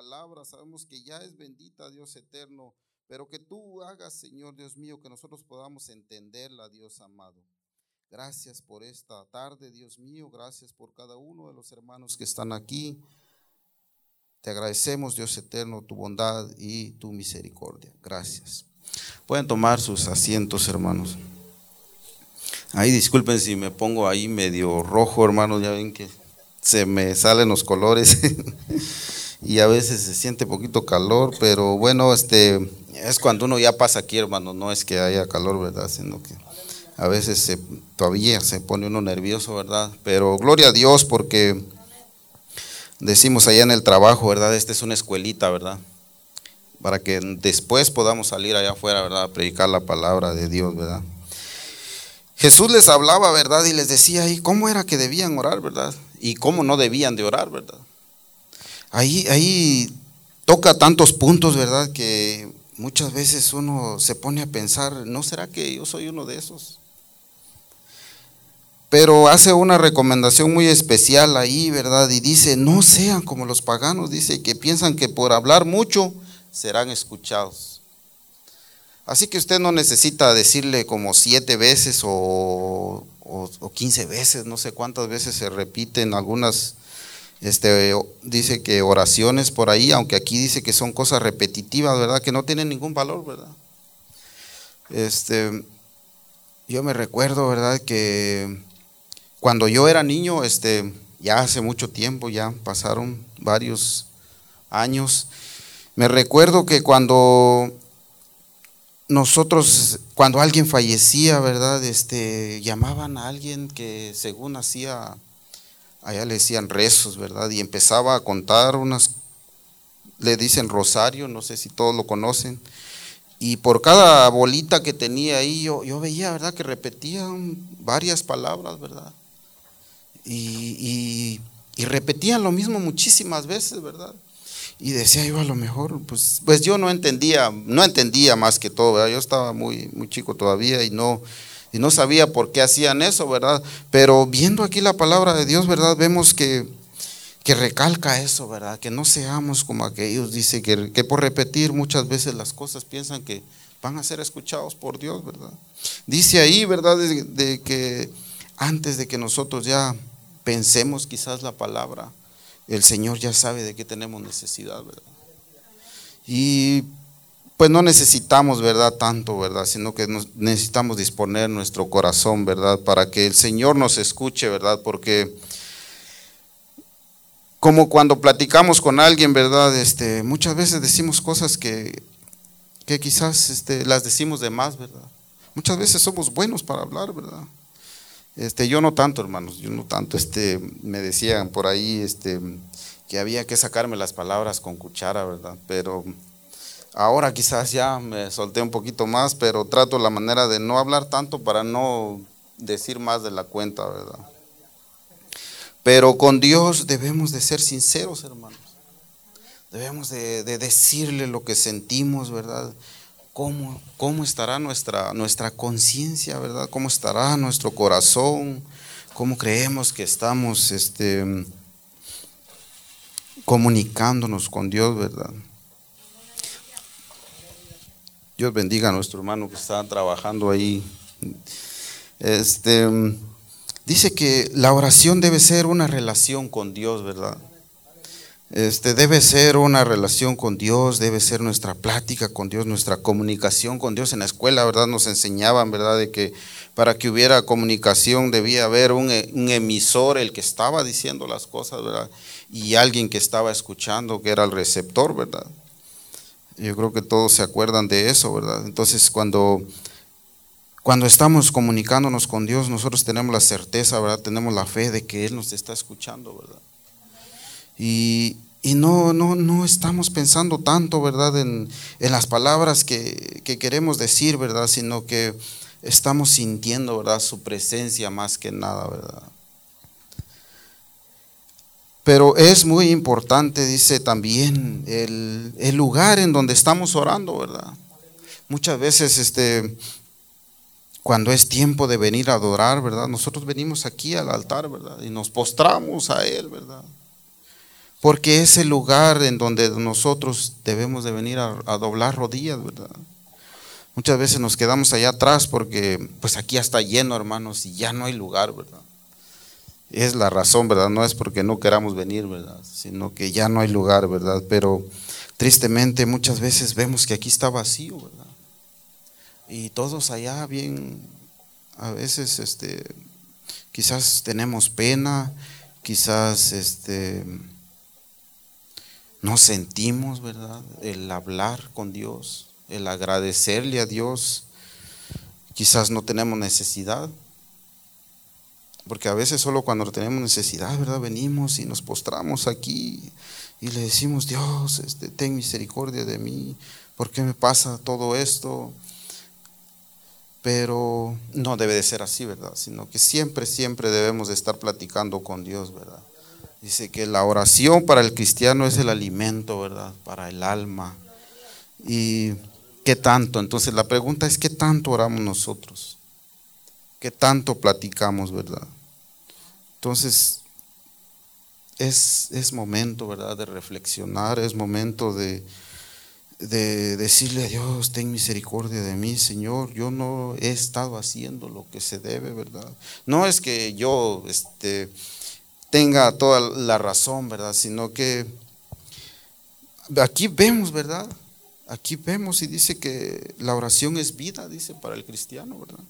palabra, sabemos que ya es bendita, Dios eterno, pero que tú hagas, Señor Dios mío, que nosotros podamos entenderla, Dios amado. Gracias por esta tarde, Dios mío, gracias por cada uno de los hermanos que están aquí. Te agradecemos, Dios eterno, tu bondad y tu misericordia. Gracias. Pueden tomar sus asientos, hermanos. Ahí disculpen si me pongo ahí medio rojo, hermanos, ya ven que se me salen los colores y a veces se siente poquito calor, pero bueno, este es cuando uno ya pasa aquí, hermano, no es que haya calor, ¿verdad? Sino que a veces se, todavía se pone uno nervioso, ¿verdad? Pero gloria a Dios porque decimos allá en el trabajo, ¿verdad? Esta es una escuelita, ¿verdad? Para que después podamos salir allá afuera, ¿verdad? A predicar la palabra de Dios, ¿verdad? Jesús les hablaba, ¿verdad? Y les decía ahí cómo era que debían orar, ¿verdad? Y cómo no debían de orar, ¿verdad? Ahí, ahí toca tantos puntos, ¿verdad? Que muchas veces uno se pone a pensar, ¿no será que yo soy uno de esos? Pero hace una recomendación muy especial ahí, ¿verdad? Y dice, no sean como los paganos, dice, que piensan que por hablar mucho serán escuchados. Así que usted no necesita decirle como siete veces o, quince veces, no sé cuántas veces se repiten algunas, este, dice que oraciones por ahí, aunque aquí dice que son cosas repetitivas, ¿verdad? Que no tienen ningún valor, ¿verdad? Este, yo me recuerdo, ¿verdad? Que cuando yo era niño, este, ya hace mucho tiempo, ya pasaron varios años, me recuerdo que cuando nosotros cuando alguien fallecía, ¿verdad? Este, llamaban a alguien que según hacía, allá le decían rezos, ¿verdad? Y empezaba a contar unas, le dicen rosario, no sé si todos lo conocen. Y por cada bolita que tenía ahí, yo, veía, ¿verdad? Que repetían varias palabras, ¿verdad? Y, repetían lo mismo muchísimas veces, ¿verdad? Y decía yo a lo mejor, pues, pues yo no entendía, no entendía más que todo, yo estaba muy, muy chico todavía y no, y no sabía por qué hacían eso, ¿verdad? Pero viendo aquí la palabra de Dios, ¿verdad? Vemos que, que recalca eso, ¿verdad? Que no seamos como aquellos, dice que, que por repetir muchas veces las cosas piensan que van a ser escuchados por Dios, ¿verdad? Dice ahí, ¿verdad? de que antes de que nosotros ya pensemos quizás la palabra, el Señor ya sabe de qué tenemos necesidad, ¿verdad? Y pues no necesitamos, ¿verdad? Tanto, ¿verdad? Sino que necesitamos disponer nuestro corazón, ¿verdad? Para que el Señor nos escuche, ¿verdad? Porque como cuando platicamos con alguien, ¿verdad? Este, muchas veces decimos cosas que, que quizás este, las decimos de más, ¿verdad? Muchas veces somos buenos para hablar, ¿verdad? Este, yo no tanto, hermanos, yo no tanto. Este, me decían por ahí este, que había que sacarme las palabras con cuchara, ¿verdad? Pero ahora quizás ya me solté un poquito más, pero trato la manera de no hablar tanto para no decir más de la cuenta, ¿verdad? Pero con Dios debemos de ser sinceros, hermanos. Debemos de, de decirle lo que sentimos, ¿verdad? ¿Cómo, cómo estará nuestra, nuestra conciencia, verdad? ¿Cómo estará nuestro corazón? ¿Cómo creemos que estamos este, comunicándonos con Dios, verdad? Dios bendiga a nuestro hermano que está trabajando ahí. Este, dice que la oración debe ser una relación con Dios, ¿verdad? Este, debe ser una relación con Dios, debe ser nuestra plática con Dios, nuestra comunicación con Dios. En la escuela, ¿verdad? Nos enseñaban, ¿verdad? De que para que hubiera comunicación debía haber un, un, emisor, el que estaba diciendo las cosas, ¿verdad? Y alguien que estaba escuchando, que era el receptor, ¿verdad? Yo creo que todos se acuerdan de eso, ¿verdad? Entonces, cuando, cuando estamos comunicándonos con Dios, nosotros tenemos la certeza, ¿verdad? Tenemos la fe de que Él nos está escuchando, ¿verdad? Y, no, no, no estamos pensando tanto, ¿verdad?, en, las palabras que, queremos decir, ¿verdad?, sino que estamos sintiendo, ¿verdad?, su presencia más que nada, ¿verdad? Pero es muy importante, dice también, el, el, lugar en donde estamos orando, ¿verdad? Muchas veces, este, cuando es tiempo de venir a adorar, ¿verdad? Nosotros venimos aquí al altar, ¿verdad? Y nos postramos a Él, ¿verdad? porque es el lugar en donde nosotros debemos de venir a, doblar rodillas, ¿verdad? Muchas veces nos quedamos allá atrás porque pues aquí está lleno, hermanos, y ya no hay lugar, ¿verdad? Es la razón, ¿verdad? No es porque no queramos venir, ¿verdad? Sino que ya no hay lugar, ¿verdad? Pero tristemente muchas veces vemos que aquí está vacío, ¿verdad? Y todos allá bien, a veces, este, quizás tenemos pena, quizás, este, no sentimos, ¿verdad? El hablar con Dios el agradecerle a Dios. Quizás no tenemos necesidad, porque a veces solo cuando tenemos necesidad, ¿verdad? Venimos y nos postramos aquí y le decimos, Dios, este, ten misericordia de mí, ¿por qué me pasa todo esto? Pero no debe de ser así, ¿verdad? Sino que siempre, siempre debemos de estar platicando con Dios, ¿verdad? Dice que la oración para el cristiano es el alimento, ¿verdad? Para el alma. Y ¿Qué tanto? Entonces la pregunta es, ¿qué tanto oramos nosotros? ¿Qué tanto platicamos, verdad? Entonces, es, es momento, ¿verdad?, de reflexionar, es momento de, de decirle a Dios, ten misericordia de mí, Señor, yo no he estado haciendo lo que se debe, ¿verdad? No es que yo este, tenga toda la razón, ¿verdad? Sino que aquí vemos, ¿verdad? Aquí vemos y dice que la oración es vida, dice, para el cristiano, ¿verdad?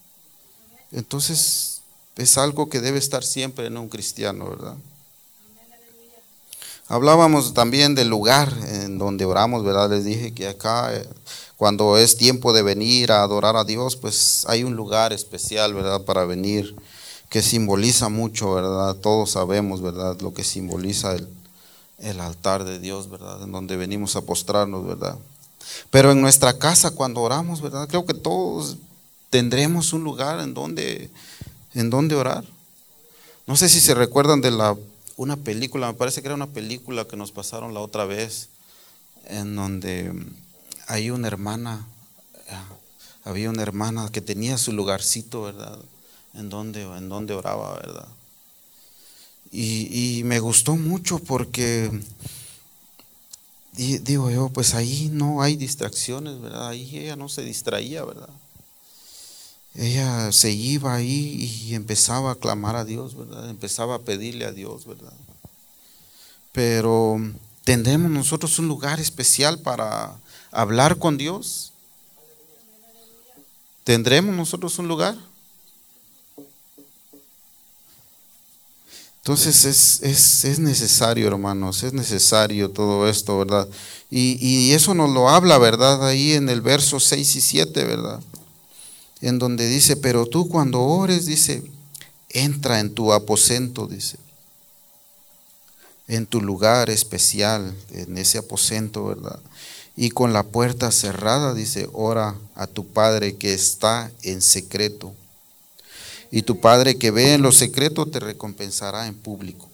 Entonces, es algo que debe estar siempre en un cristiano, ¿verdad? Hablábamos también del lugar en donde oramos, ¿verdad? Les dije que acá, eh, cuando es tiempo de venir a adorar a Dios, pues hay un lugar especial, ¿verdad? Para venir, que simboliza mucho, ¿verdad? Todos sabemos, ¿verdad? Lo que simboliza el, el altar de Dios, ¿verdad? En donde venimos a postrarnos, ¿verdad? Pero en nuestra casa cuando oramos, ¿verdad? Creo que todos tendremos un lugar en donde, en donde orar. No sé si se recuerdan de la, una película, me parece que era una película que nos pasaron la otra vez, en donde hay una hermana, ah, había una hermana que tenía su lugarcito, ¿verdad? En donde, en donde oraba, ¿verdad? Y, y me gustó mucho porque digo yo, pues ahí no hay distracciones, ¿verdad? Ahí ella no se distraía, ¿verdad? Ella se iba ahí y empezaba a clamar a Dios, ¿verdad? Empezaba a pedirle a Dios, ¿verdad? Pero tendremos nosotros un lugar especial para hablar con Dios. ¿Tendremos nosotros un lugar? Entonces es, es, necesario, hermanos, es necesario todo esto, ¿verdad? Y, y, eso nos lo habla, ¿verdad? Ahí en el verso 6 y 7, ¿verdad? En donde dice, pero tú cuando ores, dice, entra en tu aposento, dice, en tu lugar especial, en ese aposento, ¿verdad? Y con la puerta cerrada, dice, ora a tu Padre que está en secreto y tu Padre que ve en lo secreto te recompensará en público.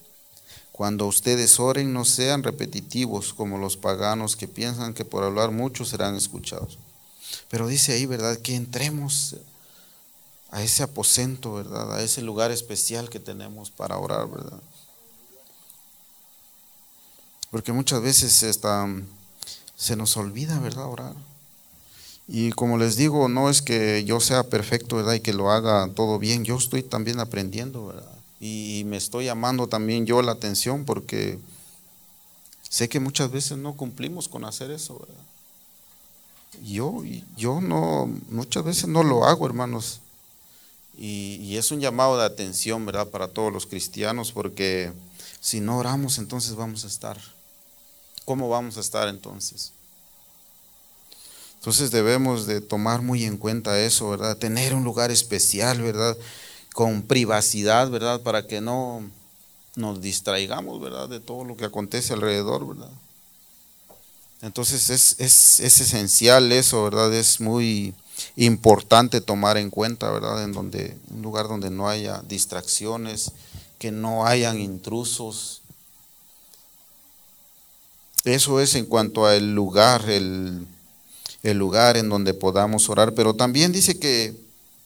Cuando ustedes oren, no sean repetitivos como los paganos que piensan que por hablar mucho serán escuchados. Pero dice ahí, ¿verdad? Que entremos a ese aposento, ¿verdad? A ese lugar especial que tenemos para orar, ¿verdad? Porque muchas veces se nos olvida, ¿verdad? Orar. Y como les digo, no es que yo sea perfecto, ¿verdad? Y que lo haga todo bien. Yo estoy también aprendiendo, ¿verdad? Y me estoy llamando también yo la atención porque sé que muchas veces no cumplimos con hacer eso, ¿verdad? Yo, yo no, muchas veces no lo hago, hermanos. Y, es un llamado de atención, ¿verdad? Para todos los cristianos porque si no oramos, entonces vamos a estar. ¿Cómo vamos a estar entonces? Entonces debemos de tomar muy en cuenta eso, ¿verdad? Tener un lugar especial, ¿verdad? Con privacidad, ¿verdad? Para que no nos distraigamos, ¿verdad? De todo lo que acontece alrededor, ¿verdad? Entonces es, es, es esencial eso, ¿verdad? Es muy importante tomar en cuenta, ¿verdad? En donde, un lugar donde no haya distracciones, que no hayan intrusos. Eso es en cuanto al lugar, el el lugar en donde podamos orar, pero también dice que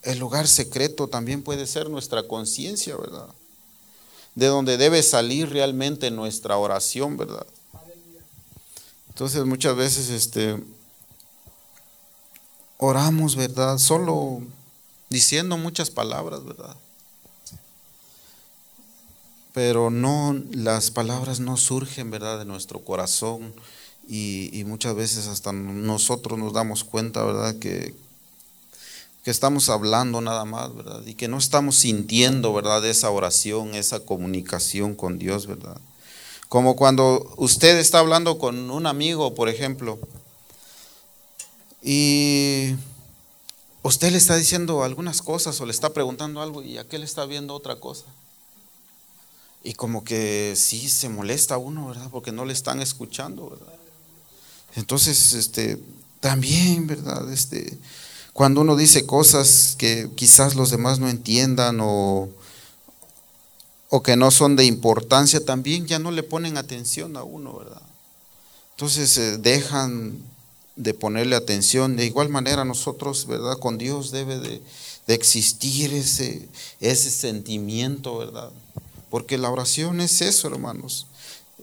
el lugar secreto también puede ser nuestra conciencia, ¿verdad? de donde debe salir realmente nuestra oración, ¿verdad? Entonces muchas veces este oramos, ¿verdad? Solo diciendo muchas palabras, ¿verdad? Pero no, las palabras no surgen, ¿verdad? De nuestro corazón y, muchas veces hasta nosotros nos damos cuenta, ¿verdad? Que, que estamos hablando nada más, ¿verdad? Y que no estamos sintiendo, ¿verdad? Esa oración, esa comunicación con Dios, ¿verdad? Como cuando usted está hablando con un amigo, por ejemplo, y usted le está diciendo algunas cosas o le está preguntando algo y aquel está viendo otra cosa. Y como que sí se molesta uno, ¿verdad? Porque no le están escuchando, ¿verdad? Entonces, este, también, ¿verdad? Este, cuando uno dice cosas que quizás los demás no entiendan o, o que no son de importancia, también ya no le ponen atención a uno, ¿verdad? Entonces eh, dejan de ponerle atención. De igual manera nosotros, ¿verdad? Con Dios debe de, existir ese, ese sentimiento, ¿verdad? Porque la oración es eso, hermanos.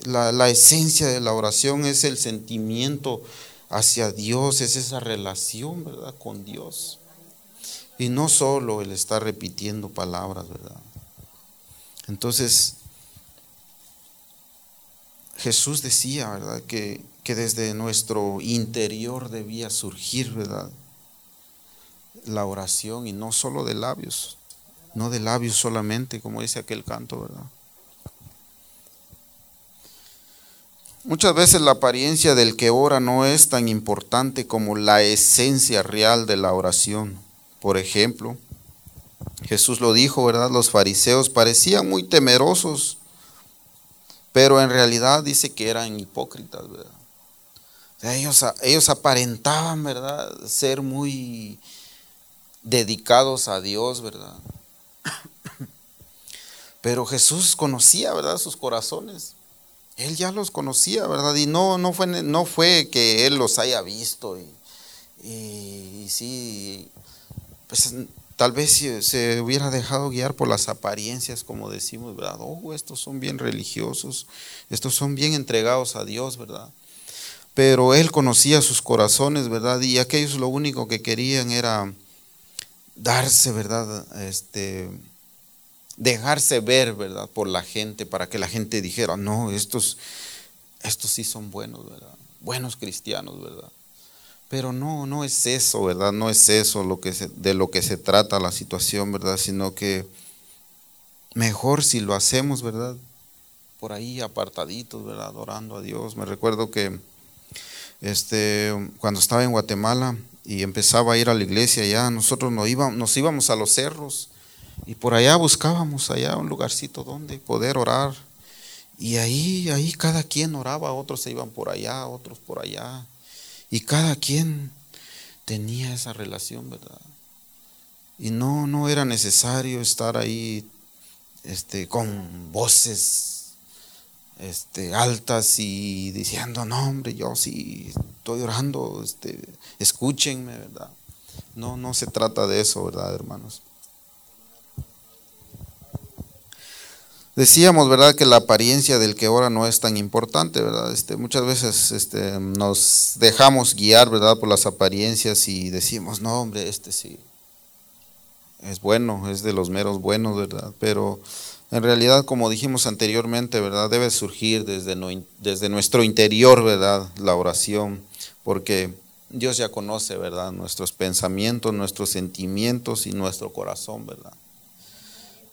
La, la esencia de la oración es el sentimiento hacia Dios, es esa relación, ¿verdad? Con Dios. Y no solo el estar repitiendo palabras, ¿verdad? Entonces, Jesús decía, ¿verdad? Que, que desde nuestro interior debía surgir, ¿verdad? La oración y no solo de labios, no de labios solamente, como dice aquel canto, ¿verdad? Muchas veces la apariencia del que ora no es tan importante como la esencia real de la oración. Por ejemplo, Jesús lo dijo, ¿verdad? Los fariseos parecían muy temerosos, pero en realidad dice que eran hipócritas, ¿verdad? ellos, ellos aparentaban, ¿verdad? Ser muy dedicados a Dios, ¿verdad? Pero Jesús conocía, ¿verdad? Sus corazones. Él ya los conocía, ¿verdad? Y no, no, fue, no fue que Él los haya visto. Y, y, sí, pues tal vez se hubiera dejado guiar por las apariencias, como decimos, ¿verdad? Oh, estos son bien religiosos, estos son bien entregados a Dios, ¿verdad? Pero Él conocía sus corazones, ¿verdad? Y aquellos lo único que querían era darse, ¿verdad? Este dejarse ver, ¿verdad? Por la gente, para que la gente dijera, no, estos, estos sí son buenos, ¿verdad? Buenos cristianos, ¿verdad? Pero no, no es eso, ¿verdad? No es eso lo que de lo que se trata la situación, ¿verdad? Sino que mejor si lo hacemos, ¿verdad? Por ahí apartaditos, ¿verdad? Adorando a Dios. Me recuerdo que este, cuando estaba en Guatemala y empezaba a ir a la iglesia ya, nosotros nos íbamos, nos íbamos a los cerros y por allá buscábamos allá un lugarcito donde poder orar. Y ahí, ahí cada quien oraba, otros se iban por allá, otros por allá. Y cada quien tenía esa relación, ¿verdad? Y no, no era necesario estar ahí este, con voces este, altas y diciendo, no, hombre, yo sí estoy orando, este, escúchenme, ¿verdad? No, no se trata de eso, ¿verdad, hermanos? Decíamos, ¿verdad?, que la apariencia del que ora no es tan importante, ¿verdad? Este, muchas veces este, nos dejamos guiar, ¿verdad?, por las apariencias y decimos, no, hombre, este sí, es bueno, es de los meros buenos, ¿verdad? Pero en realidad, como dijimos anteriormente, ¿verdad?, debe surgir desde, desde nuestro interior, ¿verdad?, la oración, porque Dios ya conoce, ¿verdad?, nuestros pensamientos, nuestros sentimientos y nuestro corazón, ¿verdad?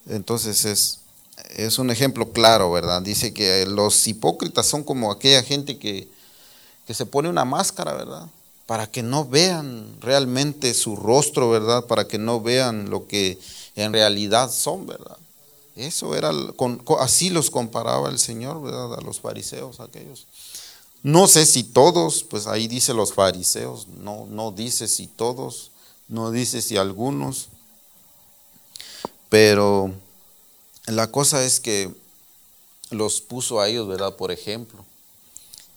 Entonces es es un ejemplo claro, ¿verdad? Dice que los hipócritas son como aquella gente que, se pone una máscara, ¿verdad? Para que no vean realmente su rostro, ¿verdad? Para que no vean lo que en realidad son, ¿verdad? Eso era, así los comparaba el Señor, ¿verdad? A los fariseos, aquellos. No sé si todos, pues ahí dice los fariseos, no, no dice si todos, no dice si algunos, pero la cosa es que los puso a ellos, ¿verdad? Por ejemplo.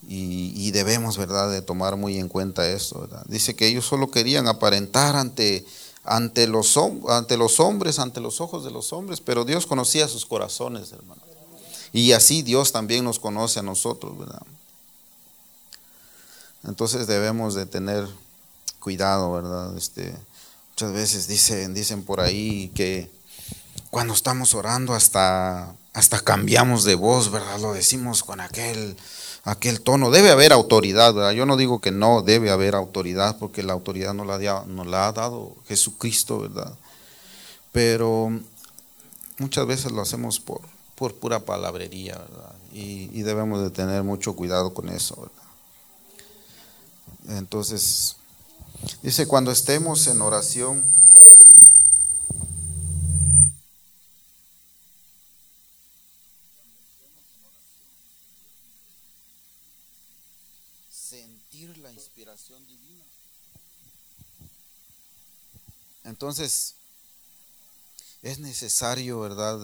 Y, debemos, ¿verdad?, de tomar muy en cuenta esto, ¿verdad? Dice que ellos solo querían aparentar ante, ante los, ante los hombres, ante los ojos de los hombres, pero Dios conocía sus corazones, hermano. Y así Dios también nos conoce a nosotros, ¿verdad? Entonces debemos de tener cuidado, ¿verdad? Este, muchas veces dicen, dicen por ahí que cuando estamos orando hasta, hasta cambiamos de voz, ¿verdad? Lo decimos con aquel, aquel tono. Debe haber autoridad, ¿verdad? Yo no digo que no debe haber autoridad, porque la autoridad nos la, nos la ha dado Jesucristo, ¿verdad? Pero muchas veces lo hacemos por, por pura palabrería, ¿verdad? Y, y debemos de tener mucho cuidado con eso, ¿verdad? Entonces, dice, cuando estemos en oración, sentir la inspiración divina. Entonces, es necesario, ¿verdad?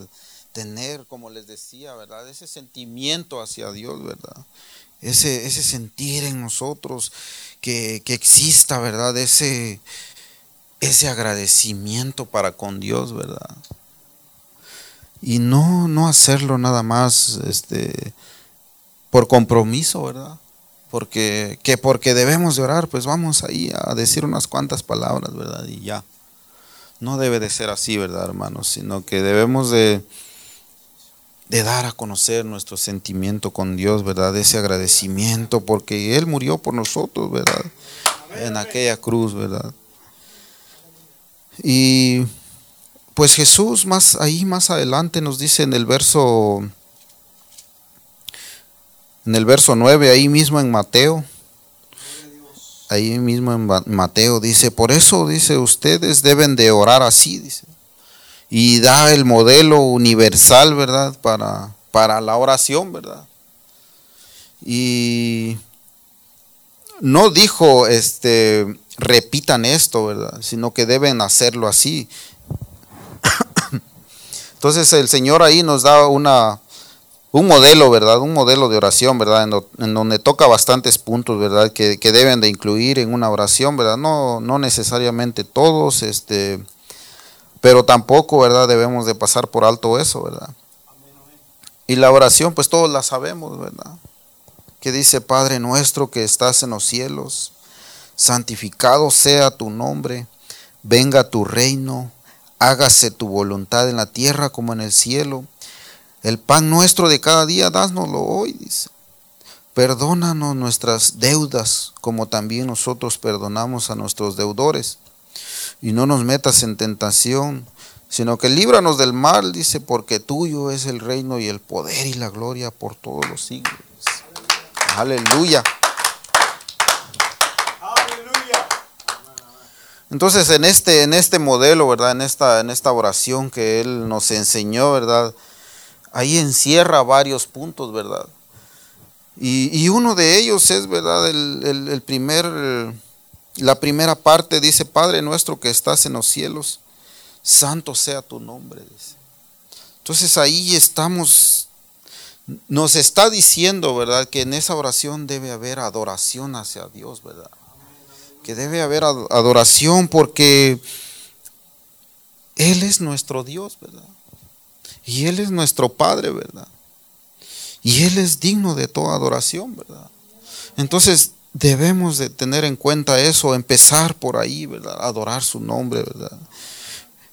Tener, como les decía, ¿verdad? Ese sentimiento hacia Dios, ¿verdad? ese, ese sentir en nosotros que, exista, ¿verdad? Ese, ese agradecimiento para con Dios, ¿verdad? Y no, no hacerlo nada más este, por compromiso, ¿verdad? Porque, que porque debemos de orar, pues vamos ahí a decir unas cuantas palabras, ¿verdad? Y ya. No debe de ser así, ¿verdad, hermanos? Sino que debemos de, de dar a conocer nuestro sentimiento con Dios, ¿verdad? Ese agradecimiento porque Él murió por nosotros, ¿verdad? En aquella cruz, ¿verdad? Y pues Jesús más ahí más adelante nos dice en el verso en el verso 9 ahí mismo en Mateo ahí mismo en Mateo dice, "Por eso dice ustedes deben de orar así", dice y da el modelo universal, ¿verdad? Para, para la oración, ¿verdad? Y no dijo, este, repitan esto, ¿verdad? Sino que deben hacerlo así. Entonces el Señor ahí nos da una, un modelo, ¿verdad? Un modelo de oración, ¿verdad? En, donde toca bastantes puntos, ¿verdad? Que, que, deben de incluir en una oración, ¿verdad? No, no necesariamente todos, este, pero tampoco, ¿verdad? Debemos de pasar por alto eso, ¿verdad? Y la oración, pues todos la sabemos, ¿verdad? Que dice, Padre nuestro que estás en los cielos, santificado sea tu nombre, venga tu reino, hágase tu voluntad en la tierra como en el cielo. El pan nuestro de cada día, dásnoslo hoy, dice. Perdónanos nuestras deudas, como también nosotros perdonamos a nuestros deudores y no nos metas en tentación, sino que líbranos del mal, dice, porque tuyo es el reino y el poder y la gloria por todos los siglos. Aleluya. Entonces, en este, en este modelo, ¿verdad? En esta, en esta oración que Él nos enseñó, ¿verdad? Ahí encierra varios puntos, ¿verdad? Y, uno de ellos es, ¿verdad? El, primer la primera parte dice, Padre nuestro que estás en los cielos, santo sea tu nombre. Entonces ahí estamos, nos está diciendo, ¿verdad? Que en esa oración debe haber adoración hacia Dios, ¿verdad? Que debe haber adoración porque Él es nuestro Dios, ¿verdad? Y Él es nuestro Padre, ¿verdad? Y Él es digno de toda adoración, ¿verdad? Entonces debemos de tener en cuenta eso, empezar por ahí, ¿verdad? Adorar su nombre, ¿verdad?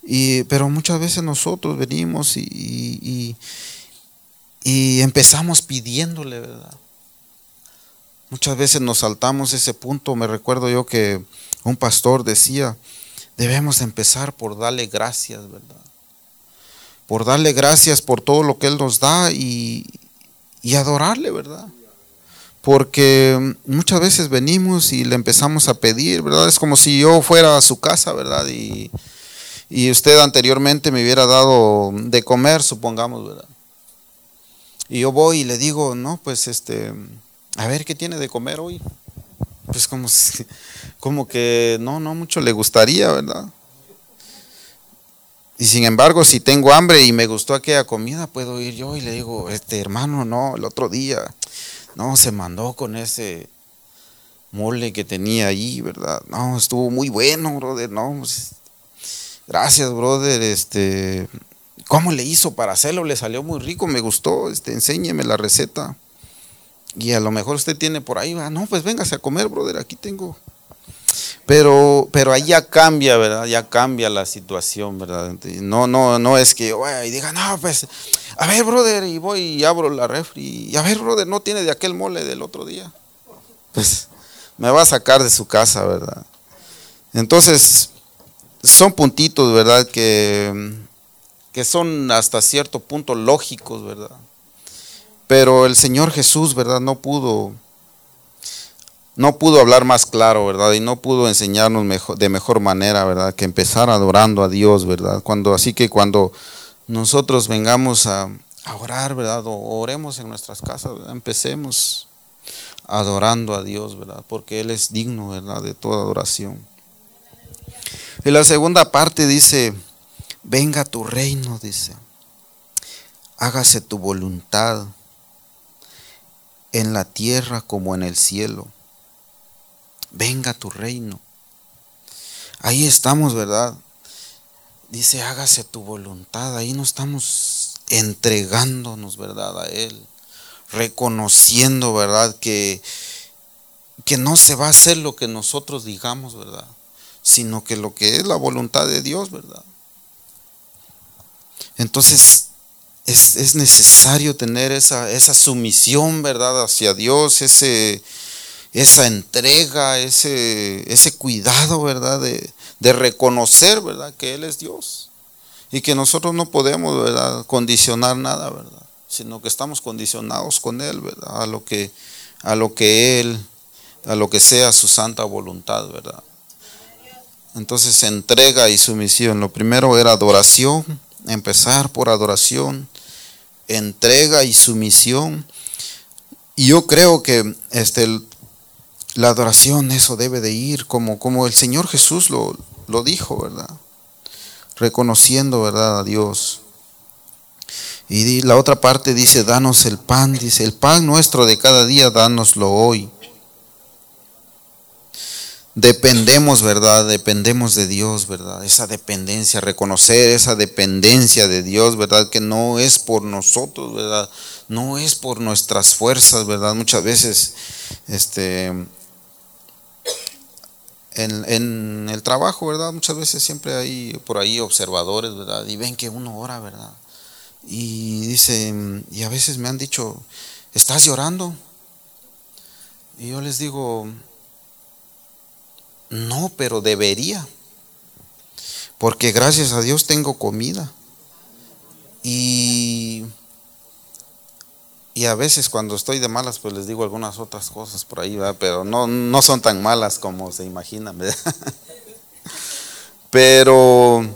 Y, pero muchas veces nosotros venimos y, y, empezamos pidiéndole, ¿verdad? Muchas veces nos saltamos ese punto. Me recuerdo yo que un pastor decía, debemos empezar por darle gracias, ¿verdad? Por darle gracias por todo lo que Él nos da y, y adorarle, ¿verdad? porque muchas veces venimos y le empezamos a pedir, ¿verdad? Es como si yo fuera a su casa, ¿verdad? Y, usted anteriormente me hubiera dado de comer, supongamos, ¿verdad? Y yo voy y le digo, no, pues este, a ver qué tiene de comer hoy. Pues como, como que no, no mucho le gustaría, ¿verdad? Y sin embargo, si tengo hambre y me gustó aquella comida, puedo ir yo y le digo, este hermano, no, el otro día no, se mandó con ese mole que tenía ahí, ¿verdad? No, estuvo muy bueno, brother, no. Pues, gracias, brother, este, ¿cómo le hizo para hacerlo? Le salió muy rico, me gustó, este, enséñeme la receta. Y a lo mejor usted tiene por ahí, va, no, pues véngase a comer, brother, aquí tengo. Pero, pero ahí ya cambia, ¿verdad? Ya cambia la situación, ¿verdad? No, no, no es que vaya y diga, no, pues, a ver, brother, y voy y abro la refri, y a ver, brother, no tiene de aquel mole del otro día. Pues me va a sacar de su casa, ¿verdad? Entonces, son puntitos, ¿verdad? Que, que son hasta cierto punto lógicos, ¿verdad? Pero el Señor Jesús, ¿verdad? No pudo, no pudo hablar más claro, ¿verdad? Y no pudo enseñarnos mejor, de mejor manera, ¿verdad? Que empezar adorando a Dios, ¿verdad? Cuando, así que cuando nosotros vengamos a, orar, ¿verdad? O oremos en nuestras casas, empecemos adorando a Dios, ¿verdad? Porque Él es digno, ¿verdad? De toda adoración. Y la segunda parte dice, venga tu reino, dice, hágase tu voluntad en la tierra como en el cielo. Venga tu reino. Ahí estamos, ¿verdad? Dice, hágase tu voluntad. Ahí no estamos entregándonos, ¿verdad? A Él. Reconociendo, ¿verdad? Que, que no se va a hacer lo que nosotros digamos, ¿verdad? Sino que lo que es la voluntad de Dios, ¿verdad? Entonces, es, necesario tener esa, esa, sumisión, ¿verdad?, hacia Dios, ese, esa entrega, ese, ese cuidado, ¿verdad?, de, de, reconocer, ¿verdad?, que Él es Dios y que nosotros no podemos, ¿verdad?, condicionar nada, ¿verdad?, sino que estamos condicionados con Él, ¿verdad?, a lo que, a lo que Él, a lo que sea su santa voluntad, ¿verdad. Entonces entrega y sumisión. Lo primero era adoración, empezar por adoración, entrega y sumisión. Y yo creo que este, la adoración, eso debe de ir como, como el Señor Jesús lo, lo dijo, ¿verdad? Reconociendo, ¿verdad? A Dios. Y la otra parte dice, danos el pan, dice, el pan nuestro de cada día, danoslo hoy dependemos, ¿verdad? Dependemos de Dios, ¿verdad? Esa dependencia, reconocer esa dependencia de Dios, ¿verdad? Que no es por nosotros, ¿verdad? No es por nuestras fuerzas, ¿verdad? Muchas veces, este, en, el trabajo, ¿verdad? Muchas veces siempre hay por ahí observadores, ¿verdad? Y ven que uno ora, ¿verdad? Y dicen, y a veces me han dicho, ¿estás llorando? Y yo les digo, no, pero debería. Porque gracias a Dios tengo comida. Y, y a veces cuando estoy de malas, pues les digo algunas otras cosas por ahí, pero no, no son tan malas como se imaginan. Pero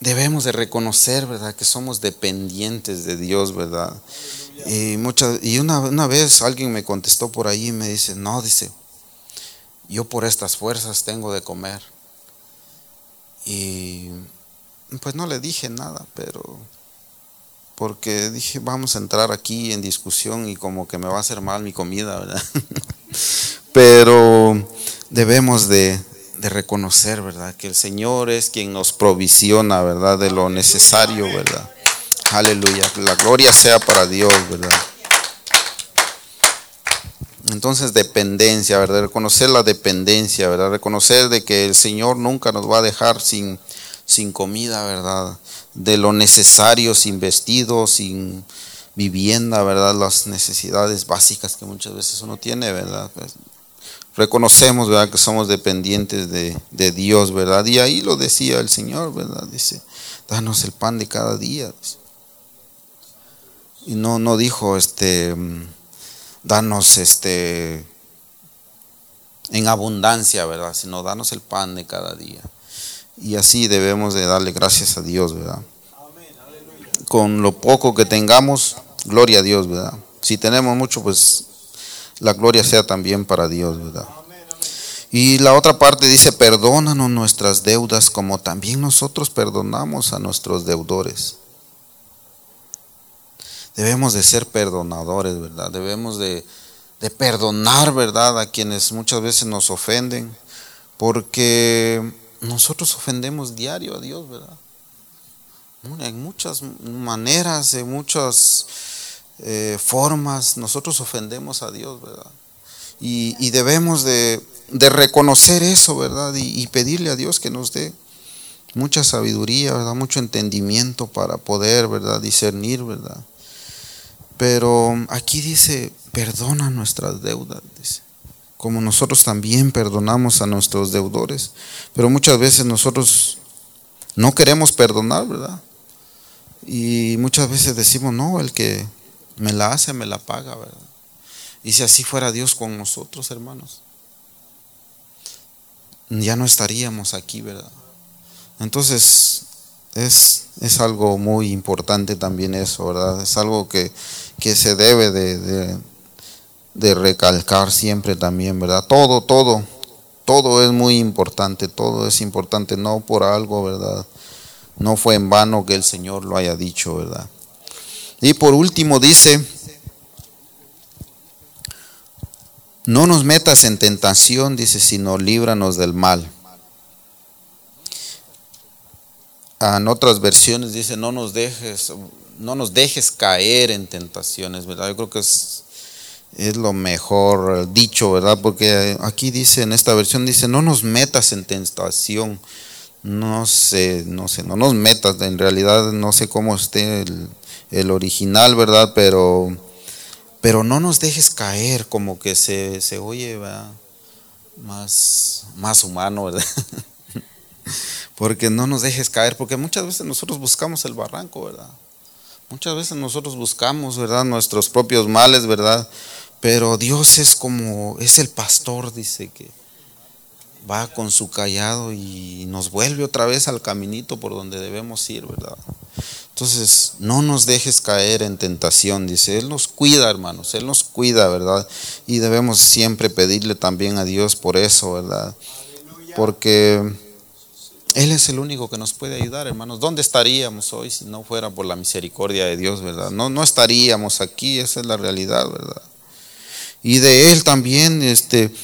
debemos de reconocer, ¿verdad? Que somos dependientes de Dios, ¿verdad? Y, muchas, y una, una vez alguien me contestó por ahí y me dice, no, dice, yo por estas fuerzas tengo de comer. Y pues no le dije nada, pero porque dije, vamos a entrar aquí en discusión y como que me va a hacer mal mi comida, ¿verdad? pero debemos de, reconocer, ¿verdad? Que el Señor es quien nos provisiona, ¿verdad? De lo necesario, ¿verdad? Aleluya. La gloria sea para Dios, ¿verdad? Entonces dependencia, ¿verdad? Reconocer la dependencia, ¿verdad? Reconocer de que el Señor nunca nos va a dejar sin, sin comida, ¿verdad? De lo necesario, sin vestido, sin vivienda, ¿verdad? Las necesidades básicas que muchas veces uno tiene, ¿verdad? Pues, reconocemos, ¿verdad? Que somos dependientes de, de, Dios, ¿verdad? Y ahí lo decía el Señor, ¿verdad? Dice, danos el pan de cada día. Y no, no dijo, este danos este en abundancia, ¿verdad? Sino danos el pan de cada día. Y así debemos de darle gracias a Dios, ¿verdad? Con lo poco que tengamos, gloria a Dios, ¿verdad? Si tenemos mucho, pues la gloria sea también para Dios, ¿verdad? Y la otra parte dice, perdónanos nuestras deudas como también nosotros perdonamos a nuestros deudores. Debemos de ser perdonadores, ¿verdad? Debemos de, perdonar, ¿verdad? A quienes muchas veces nos ofenden, porque nosotros ofendemos diario a Dios, ¿verdad? En muchas maneras, en muchas eh, formas, nosotros ofendemos a Dios, ¿verdad? Y, debemos de, reconocer eso, ¿verdad? Y, y, pedirle a Dios que nos dé mucha sabiduría, ¿verdad? Mucho entendimiento para poder, ¿verdad? Discernir, ¿verdad? Pero aquí dice, perdona nuestras deudas, dice como nosotros también perdonamos a nuestros deudores. Pero muchas veces nosotros no queremos perdonar, ¿verdad? Y muchas veces decimos, no, el que me la hace, me la paga, ¿verdad? Y si así fuera Dios con nosotros, hermanos, ya no estaríamos aquí, ¿verdad? Entonces, es, es algo muy importante también eso, ¿verdad? Es algo que, que se debe de de recalcar siempre también, ¿verdad? Todo, todo, todo es muy importante, todo es importante, no por algo, ¿verdad? No fue en vano que el Señor lo haya dicho, ¿verdad? Y por último dice, no nos metas en tentación, dice, sino líbranos del mal. En otras versiones dice, no nos dejes, no nos dejes caer en tentaciones, ¿verdad? Yo creo que es es lo mejor dicho, ¿verdad? Porque aquí dice, en esta versión dice, no nos metas en tentación. No sé, no sé, no nos metas, en realidad no sé cómo esté el, original, ¿verdad? Pero, pero no nos dejes caer, como que se, se oye más, más humano, ¿verdad? porque no nos dejes caer, porque muchas veces nosotros buscamos el barranco, ¿verdad? Muchas veces nosotros buscamos, ¿verdad? Nuestros propios males, ¿verdad? Pero Dios es como, es el pastor, dice que va con su callado y nos vuelve otra vez al caminito por donde debemos ir, ¿verdad? Entonces, no nos dejes caer en tentación, dice. Él nos cuida, hermanos, Él nos cuida, ¿verdad? Y debemos siempre pedirle también a Dios por eso, ¿verdad? Porque Él es el único que nos puede ayudar, hermanos. ¿Dónde estaríamos hoy si no fuera por la misericordia de Dios, ¿verdad? No, no estaríamos aquí, esa es la realidad, ¿verdad? Y de Él también, este,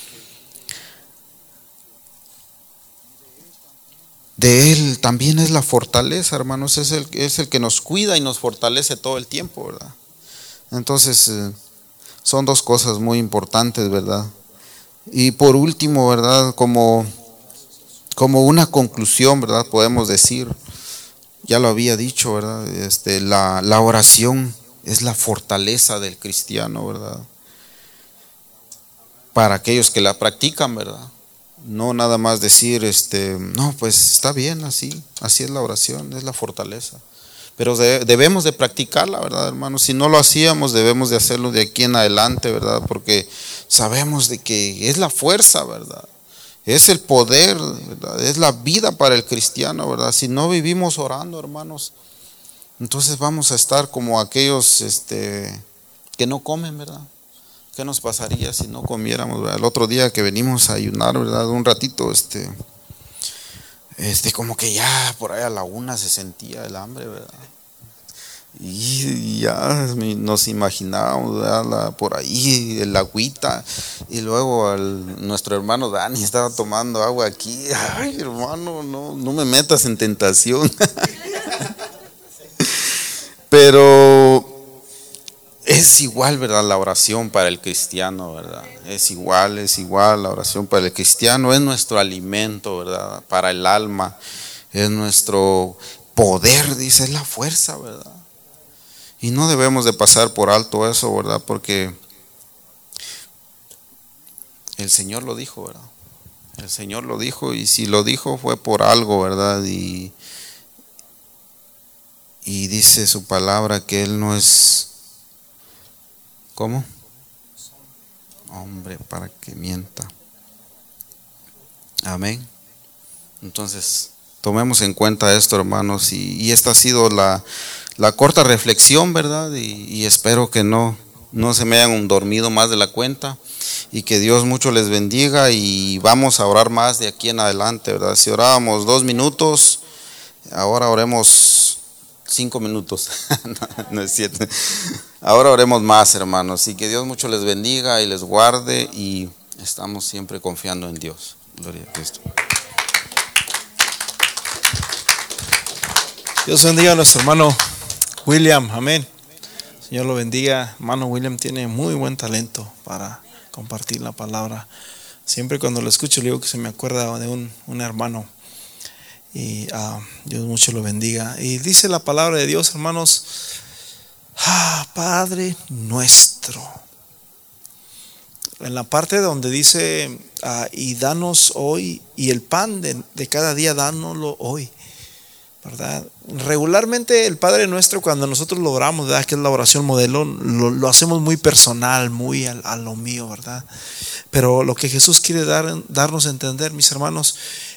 de Él también es la fortaleza, hermanos, es el, es el que nos cuida y nos fortalece todo el tiempo, ¿verdad? Entonces, eh, son dos cosas muy importantes, ¿verdad? Y por último, ¿verdad? Como, como una conclusión, ¿verdad? Podemos decir, ya lo había dicho, ¿verdad? Este, la, la oración es la fortaleza del cristiano, ¿verdad? Para aquellos que la practican, ¿verdad? No nada más decir, este, no, pues está bien así, así es la oración, es la fortaleza. Pero debemos de practicarla, ¿verdad, hermanos? Si no lo hacíamos, debemos de hacerlo de aquí en adelante, ¿verdad? Porque sabemos de que es la fuerza, ¿verdad? Es el poder, ¿verdad? Es la vida para el cristiano, ¿verdad? Si no vivimos orando, hermanos, entonces vamos a estar como aquellos este, que no comen, ¿verdad? ¿Qué nos pasaría si no comiéramos? El otro día que venimos a ayunar, ¿verdad? Un ratito, este, este, como que ya por ahí a la una se sentía el hambre, ¿verdad? Y ya nos imaginábamos ¿verdad? por ahí el agüita y luego nuestro hermano Dani estaba tomando agua aquí. Ay, hermano, no, no me metas en tentación. Pero es igual, ¿verdad? La oración para el cristiano, ¿verdad? Es igual, es igual la oración para el cristiano. Es nuestro alimento, ¿verdad? Para el alma. Es nuestro poder, dice, es la fuerza, ¿verdad? Y no debemos de pasar por alto eso, ¿verdad? Porque el Señor lo dijo, ¿verdad? El Señor lo dijo y si lo dijo fue por algo, ¿verdad? Y, y dice su palabra que Él no es ¿Cómo? Hombre, para que mienta. Amén. Entonces, tomemos en cuenta esto, hermanos, y, esta ha sido la, corta reflexión, ¿verdad? Y, espero que no, no se me hayan dormido más de la cuenta y que Dios mucho les bendiga y vamos a orar más de aquí en adelante, ¿verdad? Si orábamos dos minutos, ahora oremos cinco minutos. no es cierto. Ahora oremos más, hermanos, y que Dios mucho les bendiga y les guarde y estamos siempre confiando en Dios. Gloria a Cristo. Dios bendiga a nuestro hermano William, amén. Señor lo bendiga. Hermano William tiene muy buen talento para compartir la palabra. Siempre cuando lo escucho le digo que se me acuerda de un, un hermano. Y uh, Dios mucho lo bendiga. Y dice la palabra de Dios, hermanos, ah, Padre nuestro. En la parte donde dice, uh, y danos hoy, y el pan de, de cada día, dánoslo hoy. ¿Verdad? Regularmente el Padre Nuestro, cuando nosotros lo oramos, ¿verdad? que es la oración modelo, lo, hacemos muy personal, muy a, a, lo mío, ¿verdad? Pero lo que Jesús quiere dar, darnos a entender, mis hermanos,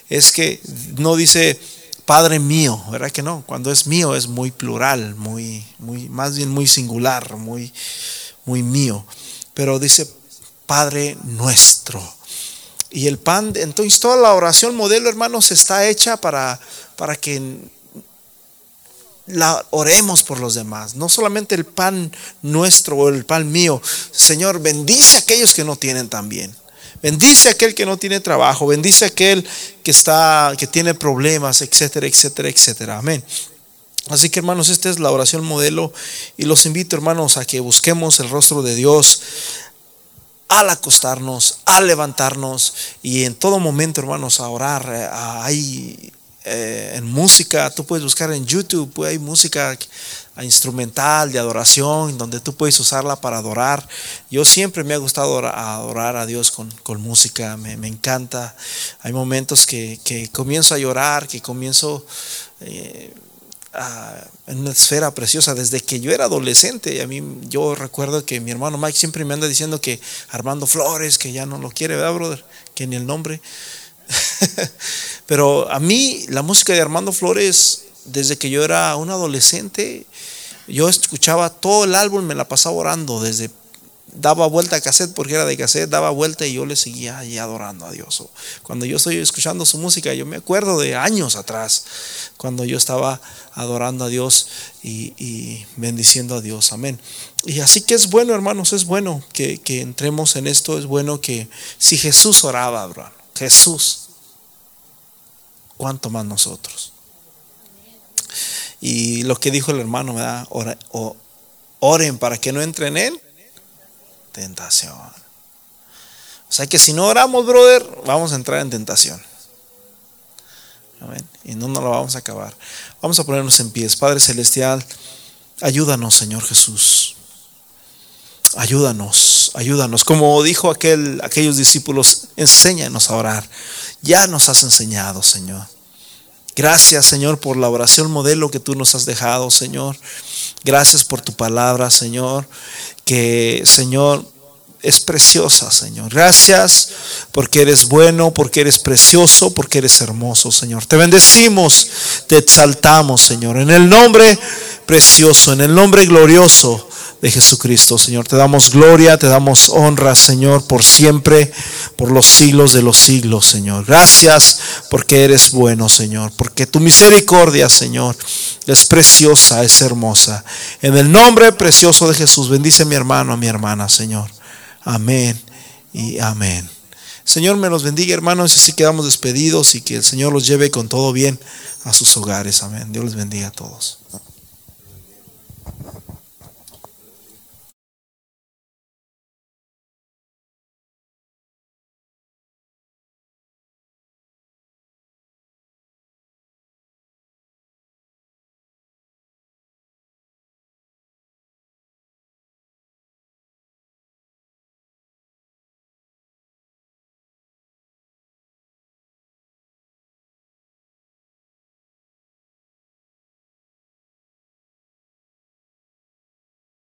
es que no dice Padre mío, ¿verdad que no? Cuando es mío es muy plural, muy, muy, más bien muy singular, muy, muy mío. Pero dice Padre Nuestro. Y el pan, entonces toda la oración modelo, hermanos, está hecha para, para que la oremos por los demás. No solamente el pan nuestro o el pan mío. Señor, bendice a aquellos que no tienen también. Bendice a aquel que no tiene trabajo. Bendice a aquel que está, que tiene problemas, etcétera, etcétera, etcétera. Amén. Así que hermanos, esta es la oración modelo y los invito hermanos a que busquemos el rostro de Dios al acostarnos, al levantarnos y en todo momento, hermanos, a orar. Hay eh, en música, tú puedes buscar en YouTube, pues, hay música instrumental de adoración, donde tú puedes usarla para adorar. Yo siempre me ha gustado adorar a Dios con, música, me, me, encanta. Hay momentos que, que, comienzo a llorar, que comienzo... Eh, en una esfera preciosa desde que yo era adolescente. A mí, yo recuerdo que mi hermano Mike siempre me anda diciendo que Armando Flores, que ya no lo quiere, ¿verdad, brother? Que ni el nombre. Pero a mí, la música de Armando Flores, desde que yo era un adolescente, yo escuchaba todo el álbum, me la pasaba orando desde daba vuelta a cassette porque era de cassette, daba vuelta y yo le seguía ahí adorando a Dios. Cuando yo estoy escuchando su música, yo me acuerdo de años atrás, cuando yo estaba adorando a Dios y, bendiciendo a Dios. Amén. Y así que es bueno, hermanos, es bueno que, que entremos en esto, es bueno que si Jesús oraba, bro, Jesús, ¿cuánto más nosotros? Y lo que dijo el hermano, ¿verdad? Oren para que no entren en él tentación. O sea que si no oramos, brother, vamos a entrar en tentación. Amén. Y no nos lo vamos a acabar. Vamos a ponernos en pies. Padre Celestial, ayúdanos, Señor Jesús. Ayúdanos, ayúdanos. Como dijo aquel, aquellos discípulos, enséñanos a orar. Ya nos has enseñado, Señor. Gracias, Señor, por la oración modelo que tú nos has dejado, Señor. Gracias por tu palabra, Señor. Que, Señor, es preciosa, Señor. Gracias porque eres bueno, porque eres precioso, porque eres hermoso, Señor. Te bendecimos, te exaltamos, Señor. En el nombre precioso, en el nombre glorioso de Jesucristo, Señor. Te damos gloria, te damos honra, Señor, por siempre, por los siglos de los siglos, Señor. Gracias porque eres bueno, Señor, porque tu misericordia, Señor, es preciosa, es hermosa. En el nombre precioso de Jesús, bendice mi hermano, a mi hermana, Señor. Amén y amén. Señor me los bendiga, hermanos, y así quedamos despedidos y que el Señor los lleve con todo bien a sus hogares. Amén. Dios les bendiga a todos.